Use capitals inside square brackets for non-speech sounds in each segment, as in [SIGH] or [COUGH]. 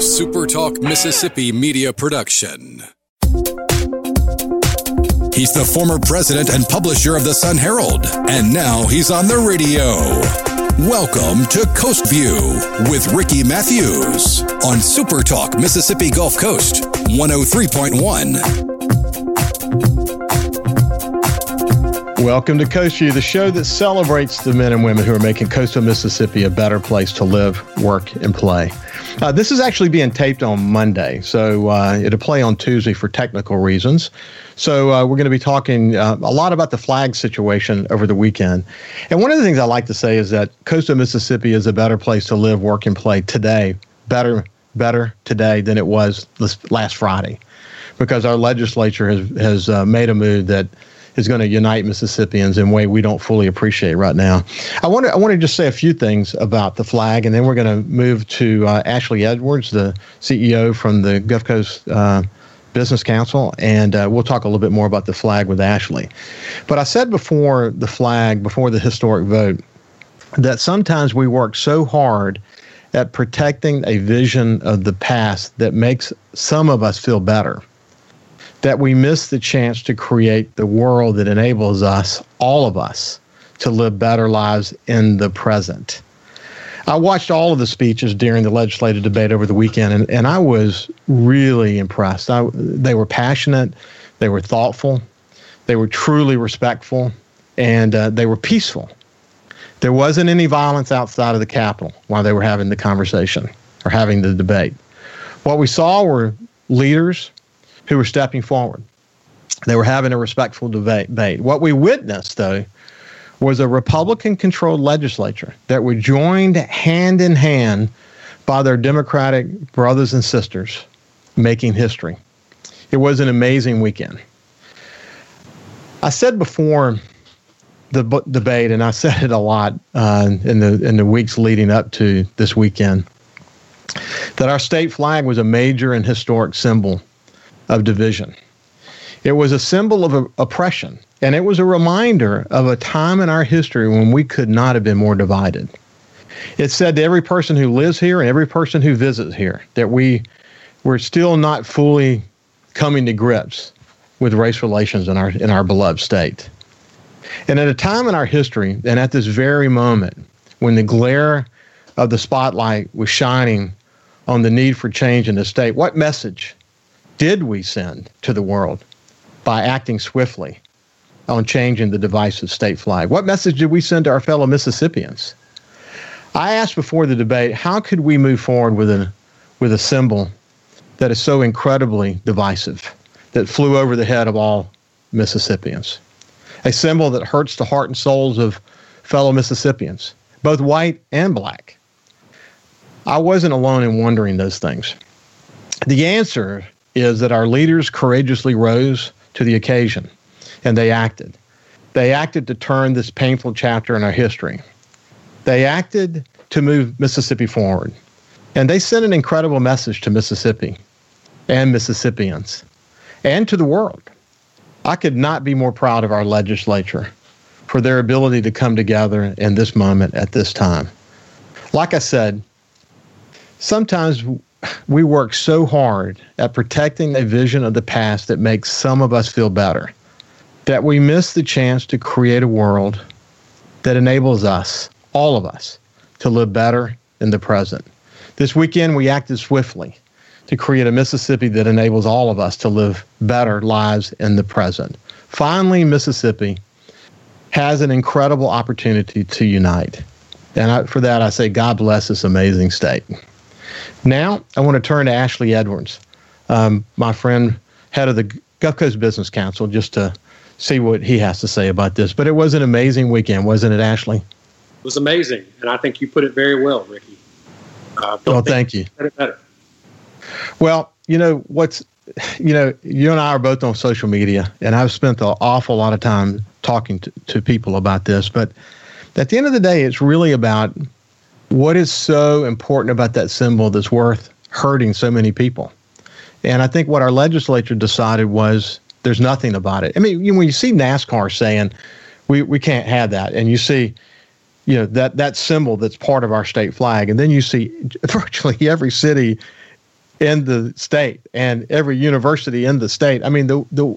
SuperTalk Mississippi media production. He's the former president and publisher of the Sun Herald, and now he's on the radio. Welcome to Coast View with Ricky Mathews on SuperTalk Mississippi Gulf Coast 103.1. Welcome to Coast View, the show that celebrates the men and women who are making coastal Mississippi a better place to live, work, and play. Uh, this is actually being taped on Monday, so uh, it'll play on Tuesday for technical reasons. So uh, we're going to be talking uh, a lot about the flag situation over the weekend. And one of the things I like to say is that coastal Mississippi is a better place to live, work, and play today. Better, better today than it was last Friday, because our legislature has has uh, made a move that is going to unite Mississippians in a way we don't fully appreciate right now. I want to I want to just say a few things about the flag, and then we're going to move to uh, Ashley Edwards, the CEO from the Gulf Coast. Uh, Business Council, and uh, we'll talk a little bit more about the flag with Ashley. But I said before the flag, before the historic vote, that sometimes we work so hard at protecting a vision of the past that makes some of us feel better that we miss the chance to create the world that enables us, all of us, to live better lives in the present. I watched all of the speeches during the legislative debate over the weekend, and, and I was really impressed. I, they were passionate, they were thoughtful, they were truly respectful, and uh, they were peaceful. There wasn't any violence outside of the Capitol while they were having the conversation or having the debate. What we saw were leaders who were stepping forward. They were having a respectful debate. What we witnessed, though, was a Republican controlled legislature that were joined hand in hand by their Democratic brothers and sisters making history. It was an amazing weekend. I said before the b- debate, and I said it a lot uh, in the in the weeks leading up to this weekend, that our state flag was a major and historic symbol of division. It was a symbol of oppression, and it was a reminder of a time in our history when we could not have been more divided. It said to every person who lives here and every person who visits here that we we're still not fully coming to grips with race relations in our in our beloved state. And at a time in our history, and at this very moment, when the glare of the spotlight was shining on the need for change in the state, what message did we send to the world by acting swiftly on changing the divisive state flag? What message did we send to our fellow Mississippians? I asked before the debate, how could we move forward with a, with a symbol that is so incredibly divisive, that flew over the head of all Mississippians? A symbol that hurts the heart and souls of fellow Mississippians, both white and black. I wasn't alone in wondering those things. The answer is that our leaders courageously rose to the occasion and they acted. They acted to turn this painful chapter in our history. They acted to move Mississippi forward. And they sent an incredible message to Mississippi and Mississippians and to the world. I could not be more proud of our legislature for their ability to come together in this moment at this time. Like I said, sometimes we work so hard at protecting a vision of the past that makes some of us feel better that we miss the chance to create a world that enables us, all of us, to live better in the present. This weekend, we acted swiftly to create a Mississippi that enables all of us to live better lives in the present. Finally, Mississippi has an incredible opportunity to unite. And I, for that, I say, God bless this amazing state. Now, I want to turn to Ashley Edwards, um, my friend, head of the Gulf Coast Business Council, just to see what he has to say about this. But it was an amazing weekend, wasn't it, Ashley? It was amazing, and I think you put it very well, Ricky. Uh, well, thank you. Better. Well, you know what's, you know, you and I are both on social media, and I've spent an awful lot of time talking to, to people about this. But at the end of the day, it's really about what is so important about that symbol that's worth hurting so many people? And I think what our legislature decided was there's nothing about it. I mean, you, when you see NASCAR saying we, we can't have that, and you see, you know, that that symbol that's part of our state flag, and then you see [LAUGHS] virtually every city in the state and every university in the state. I mean, the the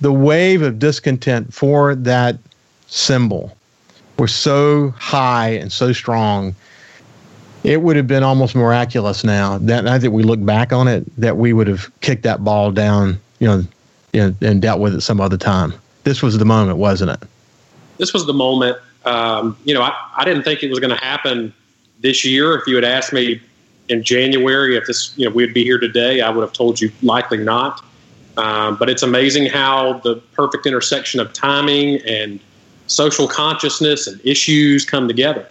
the wave of discontent for that symbol was so high and so strong. It would have been almost miraculous now that now that we look back on it, that we would have kicked that ball down, you know, and, and dealt with it some other time. This was the moment, wasn't it? This was the moment. Um, you know, I, I didn't think it was going to happen this year. If you had asked me in January if this, you know, we'd be here today, I would have told you likely not. Um, but it's amazing how the perfect intersection of timing and social consciousness and issues come together.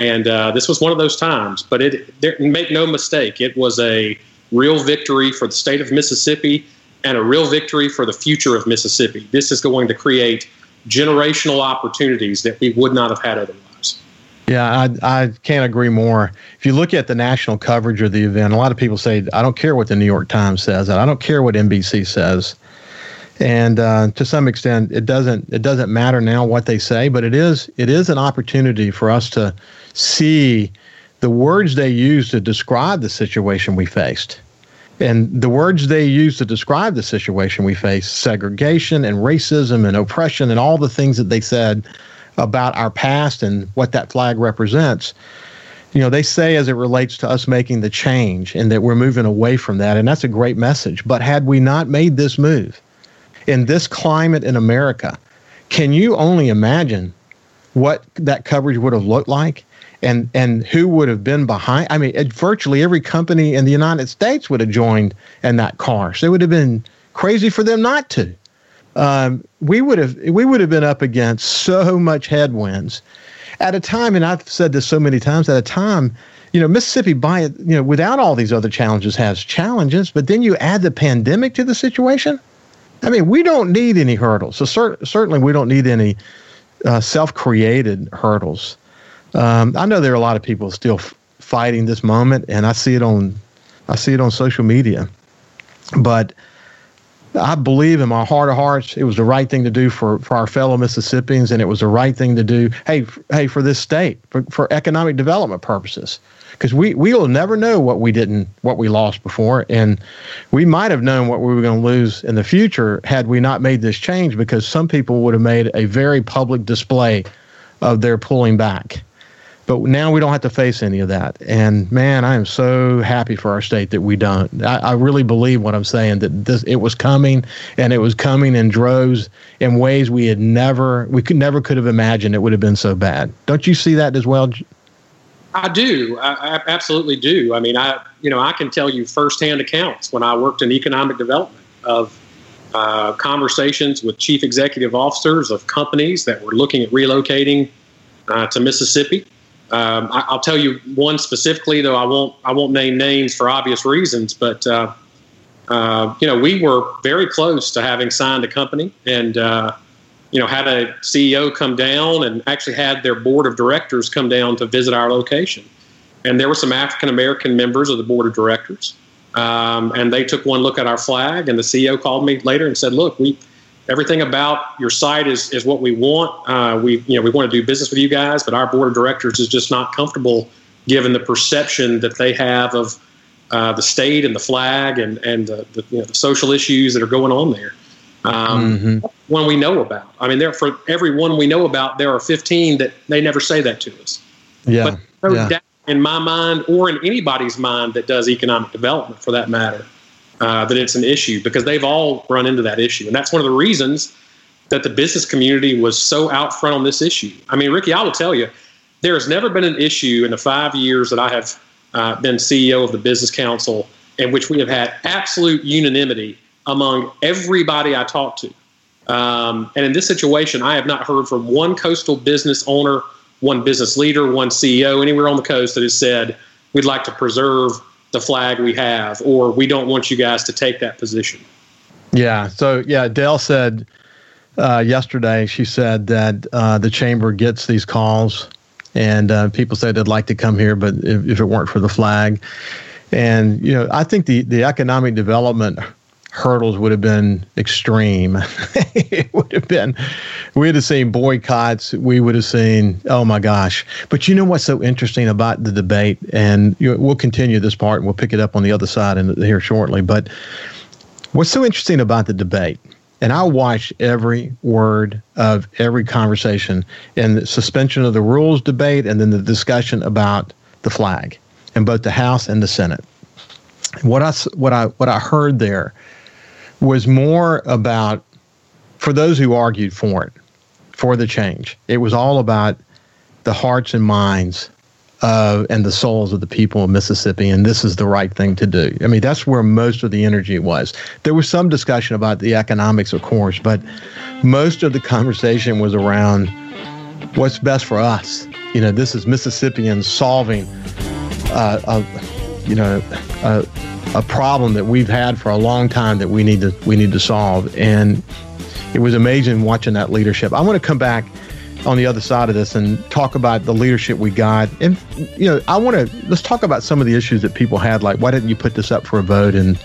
And uh, this was one of those times. But it, there, make no mistake, it was a real victory for the state of Mississippi and a real victory for the future of Mississippi. This is going to create generational opportunities that we would not have had otherwise. Yeah, I, I can't agree more. If you look at the national coverage of the event, a lot of people say, I don't care what the New York Times says, and I don't care what NBC says. And uh, to some extent, it doesn't it doesn't matter now what they say, but it is it is an opportunity for us to see the words they use to describe the situation we faced. And the words they use to describe the situation we face segregation and racism and oppression and all the things that they said about our past and what that flag represents you know they say as it relates to us making the change and that we're moving away from that and that's a great message but had we not made this move in this climate in america can you only imagine what that coverage would have looked like and and who would have been behind i mean virtually every company in the united states would have joined in that car so it would have been crazy for them not to um, we would have we would have been up against so much headwinds at a time, and I've said this so many times. At a time, you know, Mississippi by you know, without all these other challenges, has challenges. But then you add the pandemic to the situation. I mean, we don't need any hurdles. So cer- certainly, we don't need any uh, self-created hurdles. Um, I know there are a lot of people still f- fighting this moment, and I see it on I see it on social media. But I believe in my heart of hearts it was the right thing to do for, for our fellow Mississippians, and it was the right thing to do. Hey, f- hey, for this state, for, for economic development purposes, because we we will never know what we didn't, what we lost before, and we might have known what we were going to lose in the future had we not made this change. Because some people would have made a very public display of their pulling back. But now we don't have to face any of that. And man, I am so happy for our state that we don't. I, I really believe what I'm saying that this it was coming, and it was coming in droves in ways we had never we could never could have imagined it would have been so bad. Don't you see that as well? I do. I, I absolutely do. I mean, I you know I can tell you firsthand accounts when I worked in economic development of uh, conversations with chief executive officers of companies that were looking at relocating uh, to Mississippi um, I, will tell you one specifically, though I won't. I won't name names for obvious reasons. But uh, uh, you know, we were very close to having signed a company, and uh, you know, had a CEO come down, and actually had their board of directors come down to visit our location. And there were some African American members of the board of directors, um, and they took one look at our flag. And the CEO called me later and said, "Look, we." Everything about your site is, is what we want. Uh, we you know we want to do business with you guys, but our board of directors is just not comfortable given the perception that they have of uh, the state and the flag and and the, the, you know, the, social issues that are going on there. Um, mm-hmm. One we know about. I mean, there for every one we know about, there are 15 that they never say that to us. Yeah. But yeah. in my mind, or in anybody's mind that does economic development, for that matter, uh, that it's an issue because they've all run into that issue. And that's one of the reasons that the business community was so out front on this issue. I mean, Ricky, I will tell you, there has never been an issue in the five years that I have uh, been CEO of the Business Council in which we have had absolute unanimity among everybody I talk to. Um, and in this situation, I have not heard from one coastal business owner, one business leader, one CEO anywhere on the coast that has said, we'd like to preserve the flag we have, or we don't want you guys to take that position. Yeah. So, yeah, Dale said uh, yesterday, she said that uh, the chamber gets these calls, and uh, people say they'd like to come here, but if, if, it weren't for the flag. And, you know, I think the, the economic development hurdles would have been extreme. [LAUGHS] it would have been, we'd have seen boycotts. We would have seen, oh my gosh. But you know what's so interesting about the debate? And you we'll continue this part and we'll pick it up on the other side in, here shortly. But what's so interesting about the debate? And I watched every word of every conversation in the suspension of the rules debate and then the discussion about the flag in both the House and the Senate. What I, what I, what I heard there was more about, for those who argued for it, for the change, it was all about the hearts and minds uh, and the souls of the people of Mississippi, and this is the right thing to do. I mean, that's where most of the energy was. There was some discussion about the economics, of course, but most of the conversation was around what's best for us. You know, this is Mississippians solving, uh, a, you know, a, a problem that we've had for a long time that we need to we need to solve. And it was amazing watching that leadership. I want to come back on the other side of this and talk about the leadership we got. And you know, I want to let's talk about some of the issues that people had, like why didn't you put this up for a vote and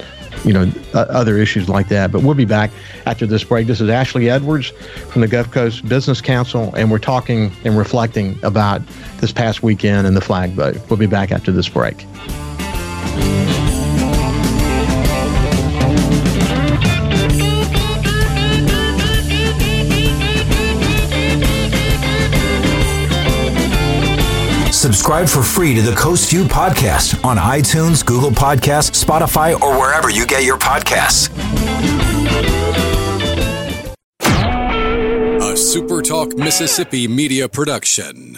you know uh, other issues like that. But we'll be back after this break. This is Ashley Edwards from the Gulf Coast Business Council, and we're talking and reflecting about this past weekend and the flag vote. We'll be back after this break. Subscribe for free to the Coast View podcast on iTunes, Google Podcasts, Spotify, or wherever you get your podcasts. A SuperTalk Mississippi media production.